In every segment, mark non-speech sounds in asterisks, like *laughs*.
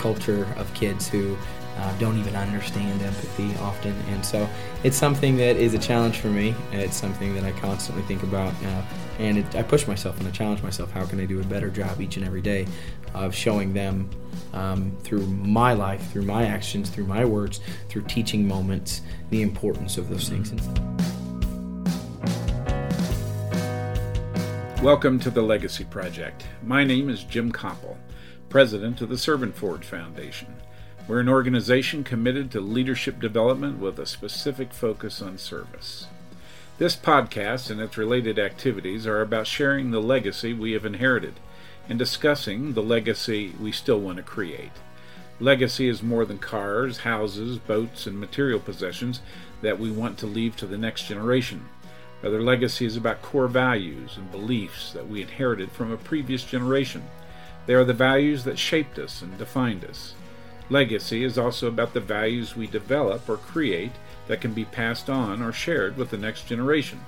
Culture of kids who uh, don't even understand empathy often. And so it's something that is a challenge for me. It's something that I constantly think about. Uh, and it, I push myself and I challenge myself how can I do a better job each and every day of showing them um, through my life, through my actions, through my words, through teaching moments, the importance of those things. Welcome to the Legacy Project. My name is Jim Copple, president of the Servant Forge Foundation. We're an organization committed to leadership development with a specific focus on service. This podcast and its related activities are about sharing the legacy we have inherited and discussing the legacy we still want to create. Legacy is more than cars, houses, boats, and material possessions that we want to leave to the next generation. Rather, legacy is about core values and beliefs that we inherited from a previous generation. They are the values that shaped us and defined us. Legacy is also about the values we develop or create that can be passed on or shared with the next generation.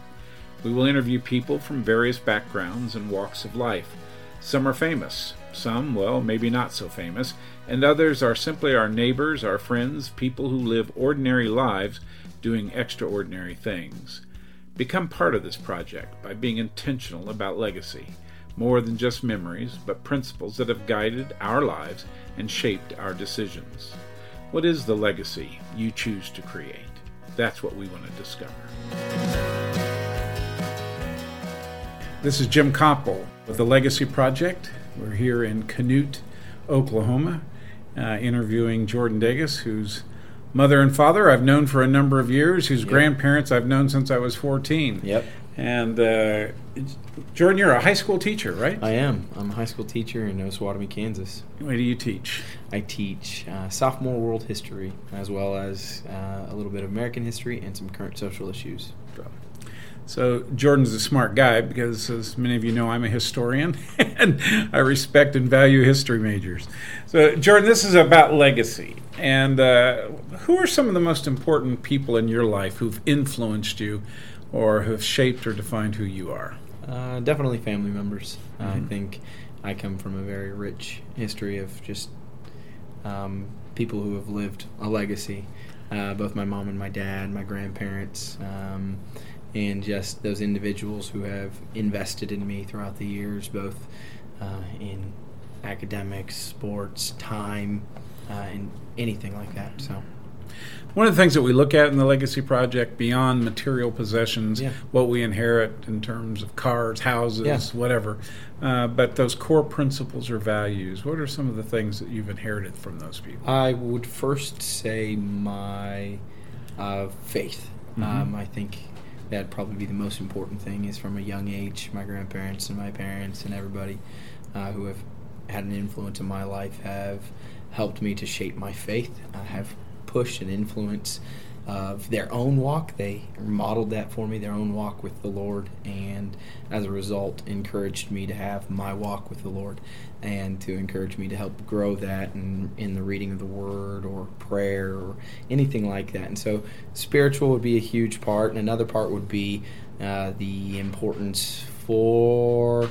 We will interview people from various backgrounds and walks of life. Some are famous, some, well, maybe not so famous, and others are simply our neighbors, our friends, people who live ordinary lives doing extraordinary things. Become part of this project by being intentional about legacy, more than just memories, but principles that have guided our lives and shaped our decisions. What is the legacy you choose to create? That's what we want to discover. This is Jim Copple with the Legacy Project. We're here in Canute, Oklahoma, uh, interviewing Jordan Dages, who's mother and father I've known for a number of years, whose yep. grandparents I've known since I was 14. Yep. And uh, Jordan, you're a high school teacher, right? I am. I'm a high school teacher in Osawatomie, Kansas. What do you teach? I teach uh, sophomore world history as well as uh, a little bit of American history and some current social issues. So Jordan's a smart guy because, as many of you know, I'm a historian *laughs* and I respect and value history majors. So, Jordan, this is about legacy. And uh, who are some of the most important people in your life who've influenced you or have shaped or defined who you are? Uh, definitely family members. Mm-hmm. I think I come from a very rich history of just um, people who have lived a legacy. Uh, both my mom and my dad, my grandparents. Um, and just those individuals who have invested in me throughout the years, both uh, in academics, sports, time, uh, and anything like that. So. One of the things that we look at in the Legacy Project, beyond material possessions, yeah. what we inherit in terms of cars, houses, yeah. whatever, uh, but those core principles or values, what are some of the things that you've inherited from those people? I would first say my uh, faith. Mm-hmm. Um, I think that'd probably be the most important thing is from a young age my grandparents and my parents and everybody uh, who have had an influence in my life have helped me to shape my faith. Uh, have pushed and influenced of their own walk. They modeled that for me, their own walk with the Lord, and as a result, encouraged me to have my walk with the Lord and to encourage me to help grow that in, in the reading of the Word or prayer or anything like that. And so, spiritual would be a huge part, and another part would be uh, the importance for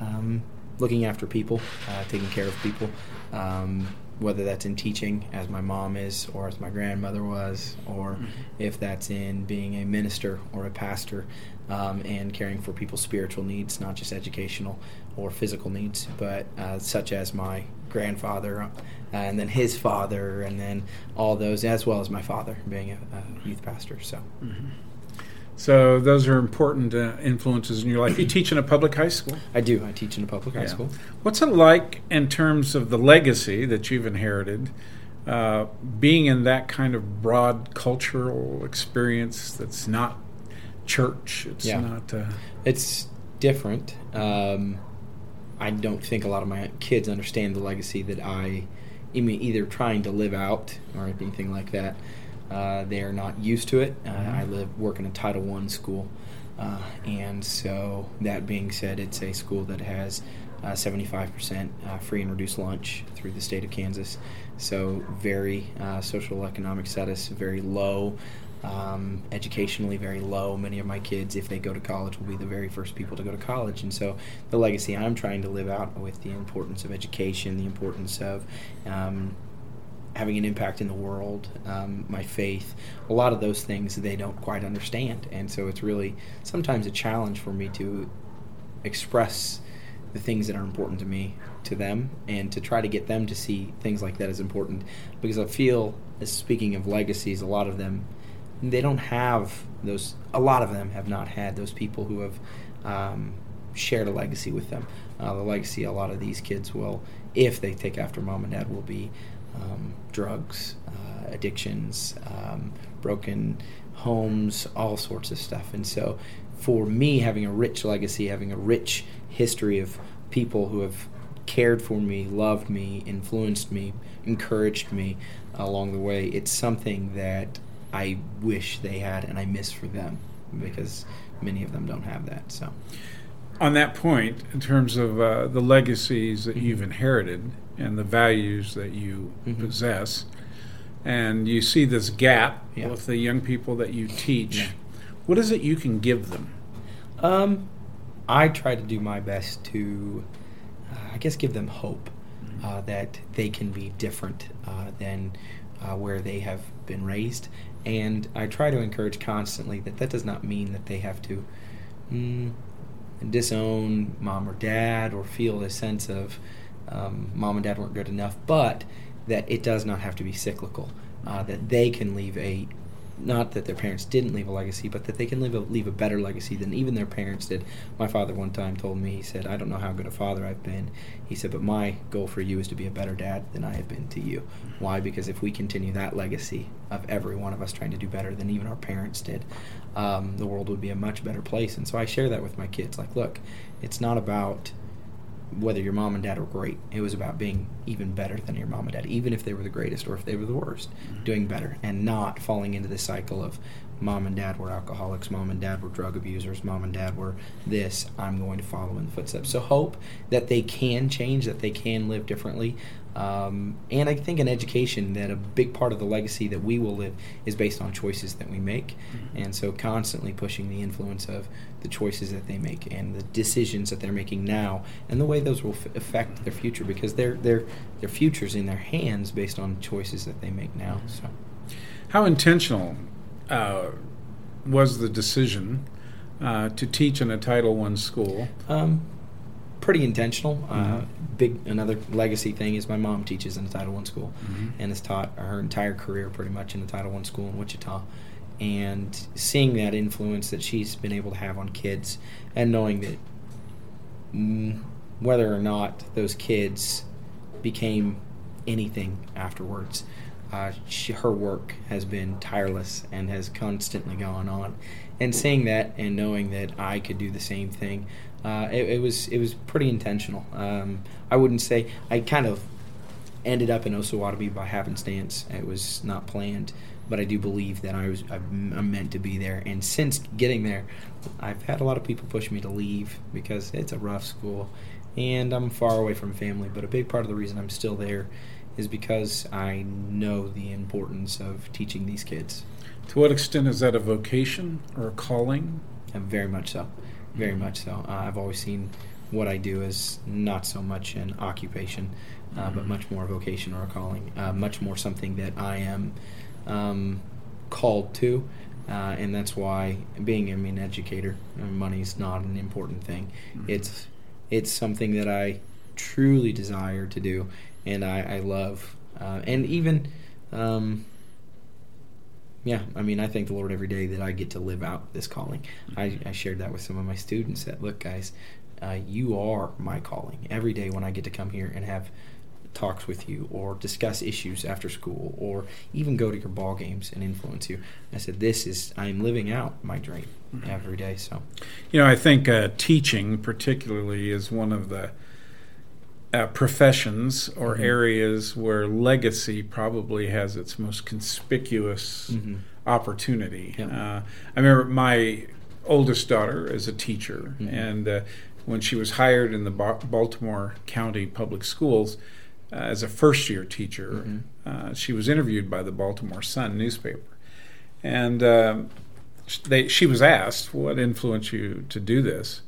um, looking after people, uh, taking care of people. Um, whether that's in teaching, as my mom is, or as my grandmother was, or mm-hmm. if that's in being a minister or a pastor um, and caring for people's spiritual needs, not just educational or physical needs, but uh, such as my grandfather uh, and then his father, and then all those, as well as my father being a, a youth pastor. So. Mm-hmm. So those are important uh, influences in your life. You teach in a public high school. I do. I teach in a public yeah. high school. What's it like in terms of the legacy that you've inherited, uh, being in that kind of broad cultural experience that's not church? It's yeah. not. Uh, it's different. Um, I don't think a lot of my kids understand the legacy that I, either trying to live out or anything like that. Uh, they are not used to it. Uh, mm-hmm. I live work in a Title One school, uh, and so that being said, it's a school that has 75% uh, uh, free and reduced lunch through the state of Kansas. So very social economic status, very low. um, educationally very low. Many of my kids, if they go to college, will be the very first people to go to college. And so the legacy I'm trying to live out with the importance of education, the importance of um, having an impact in the world, um, my faith, a lot of those things they don't quite understand. And so it's really sometimes a challenge for me to express the things that are important to me to them and to try to get them to see things like that as important because I feel speaking of legacies a lot of them they don't have those a lot of them have not had those people who have um, shared a legacy with them uh, the legacy a lot of these kids will if they take after mom and dad will be um, drugs uh, addictions um, broken homes all sorts of stuff and so for me having a rich legacy having a rich history of people who have cared for me, loved me, influenced me, encouraged me along the way. It's something that I wish they had and I miss for them because many of them don't have that. So, on that point, in terms of uh, the legacies that mm-hmm. you've inherited and the values that you mm-hmm. possess, and you see this gap yeah. with the young people that you teach, yeah. what is it you can give them? Um, I try to do my best to I guess, give them hope mm-hmm. uh, that they can be different uh, than uh, where they have been raised. And I try to encourage constantly that that does not mean that they have to mm, disown mom or dad or feel a sense of um, mom and dad weren't good enough, but that it does not have to be cyclical. Uh, that they can leave a not that their parents didn't leave a legacy, but that they can leave a, leave a better legacy than even their parents did. My father one time told me, he said, I don't know how good a father I've been. He said, but my goal for you is to be a better dad than I have been to you. Why? Because if we continue that legacy of every one of us trying to do better than even our parents did, um, the world would be a much better place. And so I share that with my kids. Like, look, it's not about whether your mom and dad were great. It was about being even better than your mom and dad, even if they were the greatest or if they were the worst, mm-hmm. doing better and not falling into the cycle of mom and dad were alcoholics, mom and dad were drug abusers, mom and dad were this. I'm going to follow in the footsteps. So hope that they can change, that they can live differently, um, and I think in education, that a big part of the legacy that we will live is based on choices that we make. Mm-hmm. And so, constantly pushing the influence of the choices that they make and the decisions that they're making now, and the way those will f- affect their future, because their their their future's in their hands based on choices that they make now. Mm-hmm. So, how intentional uh, was the decision uh, to teach in a Title One school? Um, pretty intentional. Uh, mm-hmm. Uh, big another legacy thing is my mom teaches in a Title One school, mm-hmm. and has taught her entire career pretty much in a Title One school in Wichita. And seeing that influence that she's been able to have on kids, and knowing that mm, whether or not those kids became anything afterwards, uh, she, her work has been tireless and has constantly gone on. And seeing that and knowing that I could do the same thing, uh, it, it, was it was pretty intentional. Um, I wouldn't say I kind of ended up in Osawatomie by happenstance. It was not planned, but I do believe that I was I'm meant to be there. And since getting there, I've had a lot of people push me to leave because it's a rough school, and I'm far away from family. But a big part of the reason I'm still there is because I know the importance of teaching these kids. To what extent is that a vocation or a calling? And very much so very much so. Uh, I've always seen what I do as not so much an occupation, uh, but mm-hmm. much more a vocation or a calling, uh, much more something that I am um, called to. Uh, and that's why being I mean, an educator, uh, money's not an important thing. Mm-hmm. It's it's something that I truly desire to do, and I, I love. Uh, and even um, yeah, I mean, I thank the Lord every day that I get to live out this calling. I, I shared that with some of my students that, look, guys, uh, you are my calling. Every day when I get to come here and have talks with you or discuss issues after school or even go to your ball games and influence you. I said, this is, I'm living out my dream mm-hmm. every day. So, you know, I think uh, teaching particularly is one of the uh, professions or mm-hmm. areas where legacy probably has its most conspicuous mm-hmm. opportunity. Yeah. Uh, I remember my oldest daughter is a teacher, mm-hmm. and uh, when she was hired in the ba- Baltimore County Public Schools uh, as a first year teacher, mm-hmm. uh, she was interviewed by the Baltimore Sun newspaper. And um, they, she was asked, What influenced you to do this?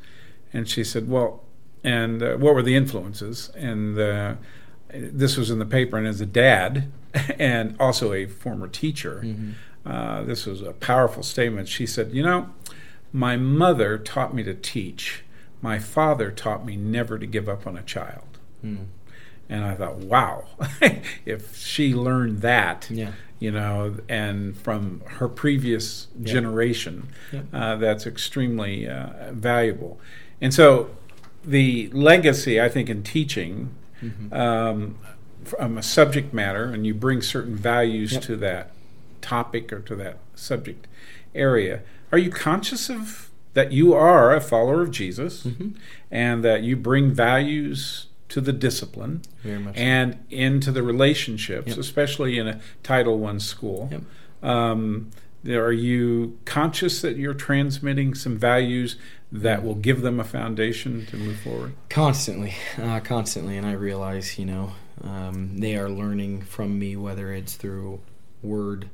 And she said, Well, and uh, what were the influences? And uh, this was in the paper, and as a dad *laughs* and also a former teacher, mm-hmm. uh, this was a powerful statement. She said, You know, my mother taught me to teach, my father taught me never to give up on a child. Mm. And I thought, wow, *laughs* if she learned that, yeah. you know, and from her previous yeah. generation, yeah. Uh, that's extremely uh, valuable. And so the legacy, I think, in teaching mm-hmm. um, from a subject matter, and you bring certain values yep. to that topic or to that subject area. Are you conscious of that you are a follower of Jesus mm-hmm. and that you bring values to the discipline and so. into the relationships, yep. especially in a Title One school? Yep. Um, are you conscious that you're transmitting some values that will give them a foundation to move forward? Constantly, uh, constantly, and I realize, you know, um, they are learning from me, whether it's through word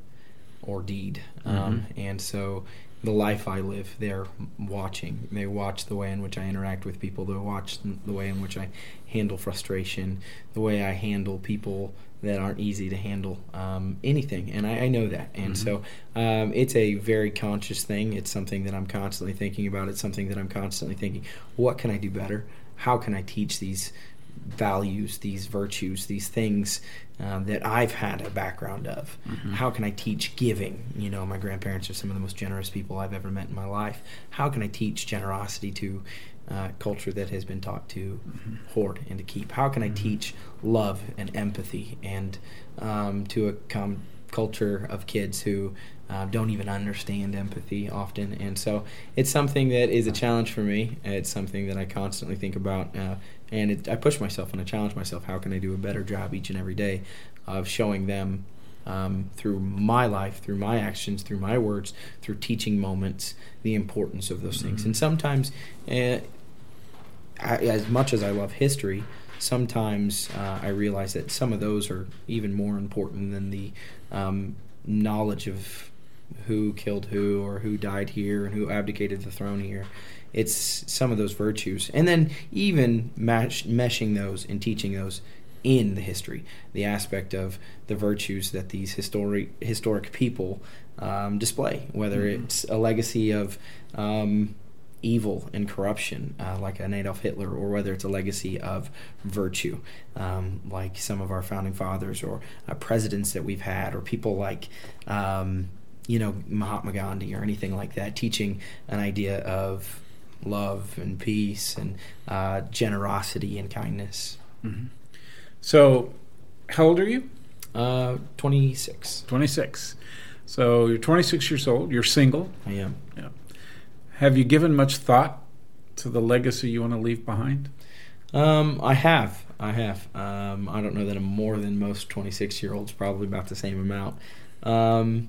or deed, um, mm-hmm. and so the life I live, they're watching. They watch the way in which I interact with people. They watch the way in which I handle frustration, the way I handle people that aren't easy to handle um, anything, and I, I, know that. And mm-hmm. so um, it's a very conscious thing. It's something that I'm constantly thinking about. It's something that I'm constantly thinking, what can I do better? How can I teach these values, these virtues, these things um, that I've had a background of? Mm-hmm. How can I teach giving? You know, my grandparents are some of the most generous people I've ever met in my life. How can I teach generosity to uh, culture that has been taught to mm-hmm. hoard and to keep? How can I mm-hmm. teach love and empathy and um, to a com- culture of kids who uh, don't even understand empathy often? And so it's something that is a challenge for me. It's something that I constantly think about. Uh, and it, I push myself and I challenge myself. How can I do a better job each and every day of showing them um, through my life, through my actions, through my words, through teaching moments, the importance of those mm-hmm. things. And sometimes, uh, I, as much as I love history, sometimes uh, I realize that some of those are even more important than the um, knowledge of who killed who or who died here and who abdicated the throne here. It's some of those virtues. And then even mash, meshing those and teaching those in the history, the aspect of the virtues that these historic historic people um, display, whether mm-hmm. it's a legacy of um, evil and corruption, uh, like an Adolf Hitler, or whether it's a legacy of virtue, um, like some of our founding fathers or uh, presidents that we've had, or people like, um, you know, Mahatma Gandhi or anything like that, teaching an idea of love and peace and uh, generosity and kindness. Mm-hmm. So, how old are you? Uh, 26. 26. So you're 26 years old. You're single. I am. Yeah. Have you given much thought to the legacy you want to leave behind? Um, I have. I have. Um, I don't know that I'm more than most 26 year olds, probably about the same amount. Um,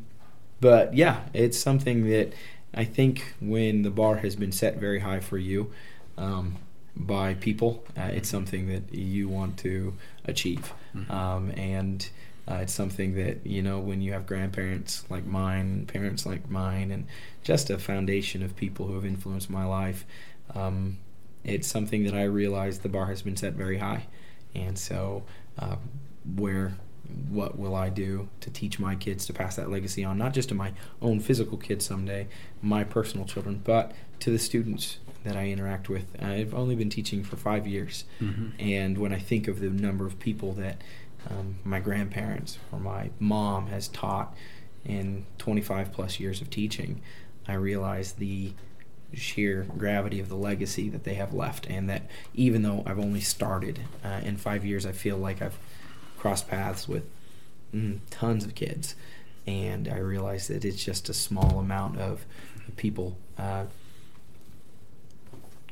but yeah, it's something that I think when the bar has been set very high for you um, by people, uh, it's something that you want to achieve. Mm-hmm. Um, and uh, it's something that, you know, when you have grandparents like mine, parents like mine, and just a foundation of people who have influenced my life, um, it's something that I realize the bar has been set very high. And so, uh, where what will I do to teach my kids to pass that legacy on, not just to my own physical kids someday, my personal children, but to the students that I interact with. I've only been teaching for five years, mm-hmm. and when I think of the number of people that um, my grandparents or my mom has taught in 25 plus years of teaching, I realize the sheer gravity of the legacy that they have left, and that even though I've only started uh, in five years, I feel like I've crossed paths with mm, tons of kids, and I realize that it's just a small amount of people uh,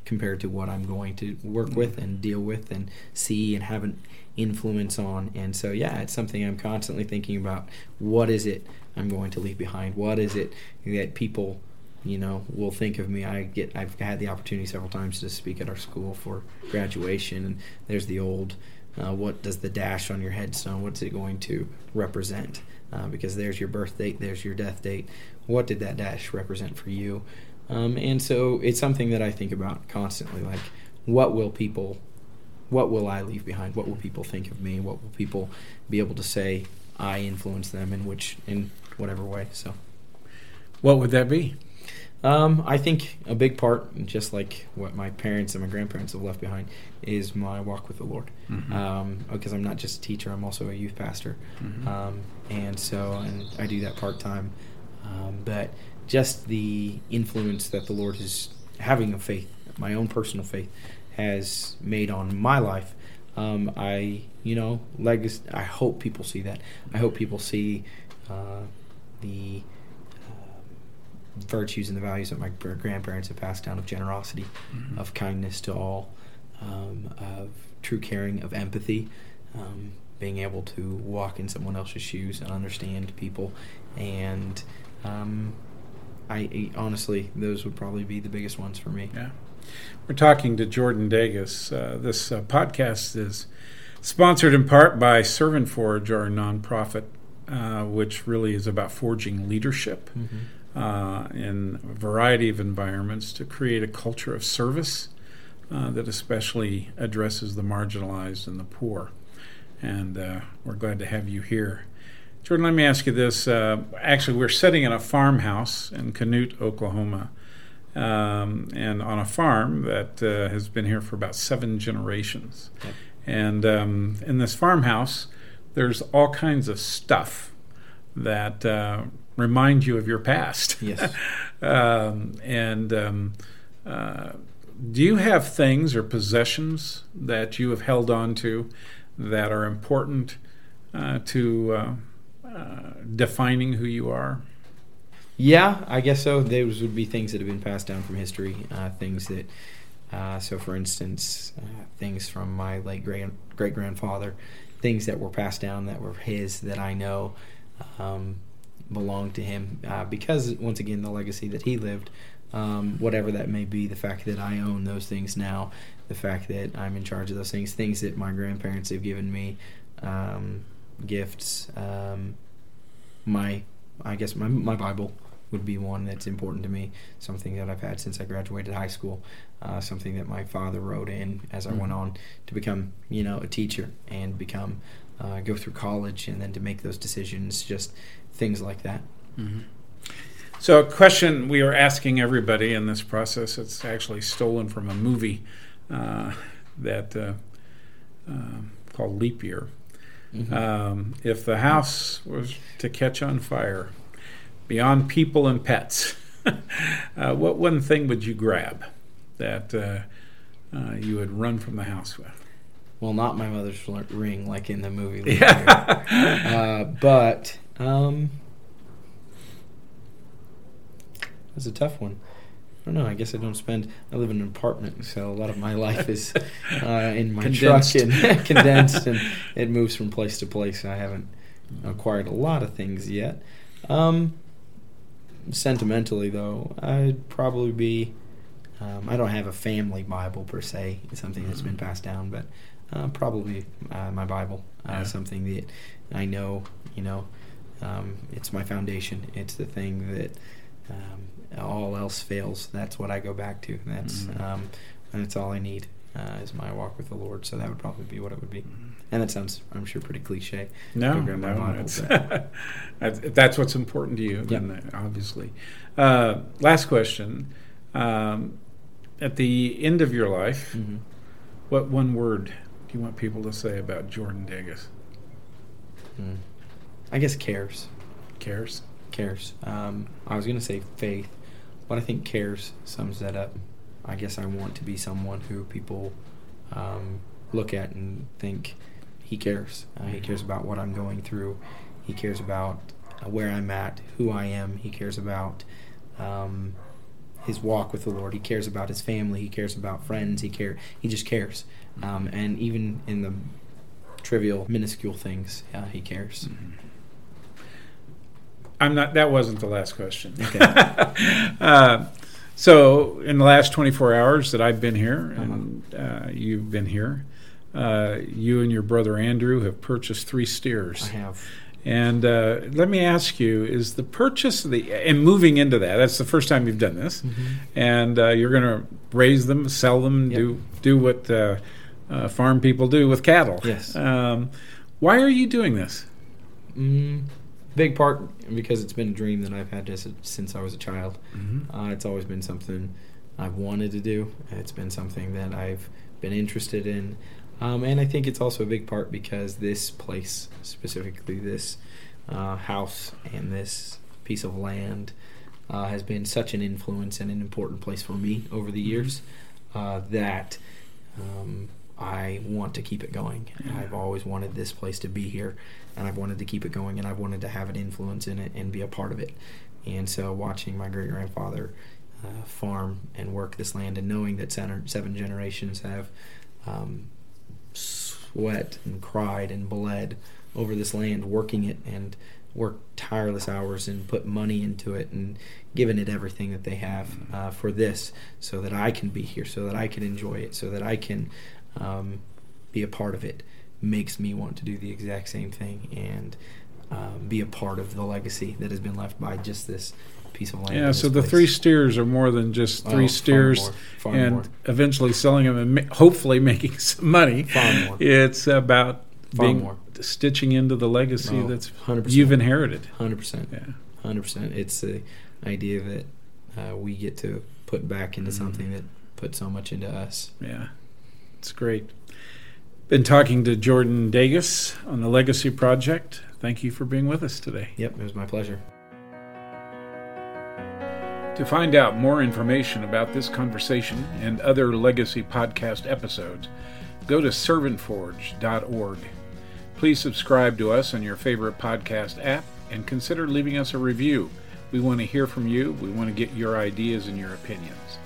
compared to what I'm going to work with and deal with and see and have an influence on. And so, yeah, it's something I'm constantly thinking about. What is it I'm going to leave behind? What is it that people, you know, will think of me? I get, I've had the opportunity several times to speak at our school for graduation, and there's the old Uh, what does the dash on your headstone? What's it going to represent? Uh, because there's your birth date, there's your death date. What did that dash represent for you? Um, and so it's something that I think about constantly. Like, what will people, what will I leave behind? What will people think of me? What will people be able to say I influenced them in which, in whatever way? So, what would that be? Um, I think a big part, just like what my parents and my grandparents have left behind, is my walk with the Lord. Mm-hmm. Um, because I'm not just a teacher; I'm also a youth pastor, mm-hmm. um, and so and I do that part time. Um, but just the influence that the Lord is having of faith, my own personal faith, has made on my life. Um, I, you know, legacy. I hope people see that. I hope people see uh, the virtues and the values that my grandparents have passed down of generosity, mm-hmm. of kindness to all, um, of true caring, of empathy, um, being able to walk in someone else's shoes and understand people. And um, I honestly, those would probably be the biggest ones for me. Yeah. We're talking to Jordan Dages. Uh, this uh, podcast is sponsored in part by Servant Forge, our nonprofit, uh, which really is about forging leadership. Mm-hmm uh, in a variety of environments to create a culture of service uh, that especially addresses the marginalized and the poor. And uh, we're glad to have you here. Jordan, let me ask you this. Uh, actually, we're sitting in a farmhouse in Canute, Oklahoma, um, and on a farm that uh, has been here for about seven generations. And um, in this farmhouse, there's all kinds of stuff that uh, remind you of your past. Yes. *laughs* um, and um, uh, do you have things or possessions that you have held on to that are important uh, to uh, uh, defining who you are? Yeah, I guess so. Those would be things that have been passed down from history, uh, things that. Uh, so, for instance, things from my late great great grandfather, things that were passed down that were his that I know, um, belong to him uh, because once again the legacy that he lived um, whatever that may be the fact that i own those things now the fact that i'm in charge of those things things that my grandparents have given me um, gifts um, my i guess my, my bible would be one that's important to me something that i've had since i graduated high school uh, something that my father wrote in as i mm-hmm. went on to become you know a teacher and become uh, go through college and then to make those decisions just things like that. Mm-hmm. So, a question we are asking everybody in this process, it's actually stolen from a movie uh, that uh, uh, called Leap Year. Mm-hmm. Um, if the house was to catch on fire, beyond people and pets, *laughs* uh, what one thing would you grab that uh, uh, you would run from the house with? Well, not my mother's ring, like in the movie. *laughs* Yeah. *laughs* but um, that's a tough one. I don't know. I guess I don't spend. I live in an apartment, so a lot of my life is *laughs* uh, in my condensed. truck and *laughs* condensed, and *laughs* it moves from place to place. I haven't acquired a lot of things yet. Um, sentimentally, though, I'd probably be. Um, I don't have a family Bible per se. It's something that's been passed down, but uh, probably uh, my Bible. Uh, yeah. Something that I know, you know, um, it's my foundation. It's the thing that um, all else fails. That's what I go back to. That's mm-hmm. um, and it's all I need uh, is my walk with the Lord. So that would probably be what it would be. Mm-hmm. And that sounds, I'm sure, pretty cliche. No, no, *laughs* that's, that's what's important to you. Then, yep. obviously. Uh, last question: um, At the end of your life, mm-hmm. what one word do you want people to say about Jordan Dages? Mm. I guess cares. Cares. Cares. Um, I was gonna say faith, but I think cares sums that up. I guess I want to be someone who people um, look at and think he cares. Uh, he cares about what I'm going through. He cares about uh, where I'm at, who I am. He cares about um, his walk with the Lord. He cares about his family. He cares about friends. He care. He just cares. Um, and even in the trivial, minuscule things, yeah, he cares. Mm-hmm. I'm not. That wasn't the last question. Okay. *laughs* uh, so, in the last 24 hours that I've been here, uh-huh. and uh, you've been here, uh, you and your brother Andrew have purchased three steers. I have. And uh, let me ask you: Is the purchase of the and moving into that—that's the first time you've done this, Mm-hmm. and uh, you're going to raise them, sell them, Yep. do do what uh, uh, farm people do with cattle. Yes. Um, why are you doing this? Mm, big part because it's been a dream that I've had since I was a child. Uh, it's always been something I've wanted to do. It's been something that I've been interested in. Um, and I think it's also a big part because this place, specifically this uh, house and this piece of land, uh, has been such an influence and an important place for me over the years uh, that um, I want to keep it going. I've always wanted this place to be here, and I've wanted to keep it going, and I've wanted to have an influence in it and be a part of it. And so, watching my great grandfather uh, farm and work this land, and knowing that seven, seven generations have um, sweat and cried and bled over this land, working it and worked tireless hours and put money into it and given it everything that they have uh, for this, so that I can be here, so that I can enjoy it, so that I can um, be a part of it, makes me want to do the exact same thing and um, be a part of the legacy that has been left by just this piece of land. Yeah, so the place. three steers are more than just Oh, three far steers more, far and more. eventually selling them and ma- hopefully *laughs* making some money. Far more. It's about Far being more. stitching into the legacy Oh, that's 100%. you've inherited. Hundred percent. Yeah. Hundred percent. It's the idea that uh, we get to put back into Mm-hmm. something that put so much into us. Yeah, it's great. Been talking to Jordan Dages on the Legacy Project. Thank you for being with us today. Yep, it was my pleasure. To find out more information about this conversation and other Legacy podcast episodes, go to servantforge.org. Please subscribe to us on your favorite podcast app and consider leaving us a review. We want to hear from you. We want to get your ideas and your opinions.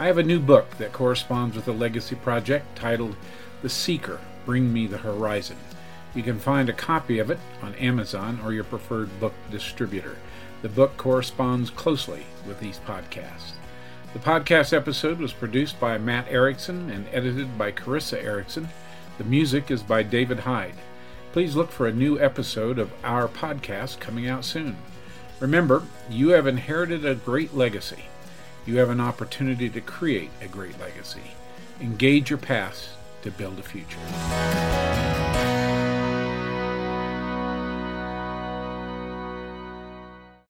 I have a new book that corresponds with the Legacy Project titled The Seeker Bring Me the Horizon. You can find a copy of it on Amazon or your preferred book distributor. The book corresponds closely with these podcasts. The podcast episode was produced by Matt Erickson and edited by Carissa Erickson. The music is by David Hyde. Please look for a new episode of our podcast coming out soon. Remember, you have inherited a great legacy. You have an opportunity to create a great legacy. Engage your past to build a future.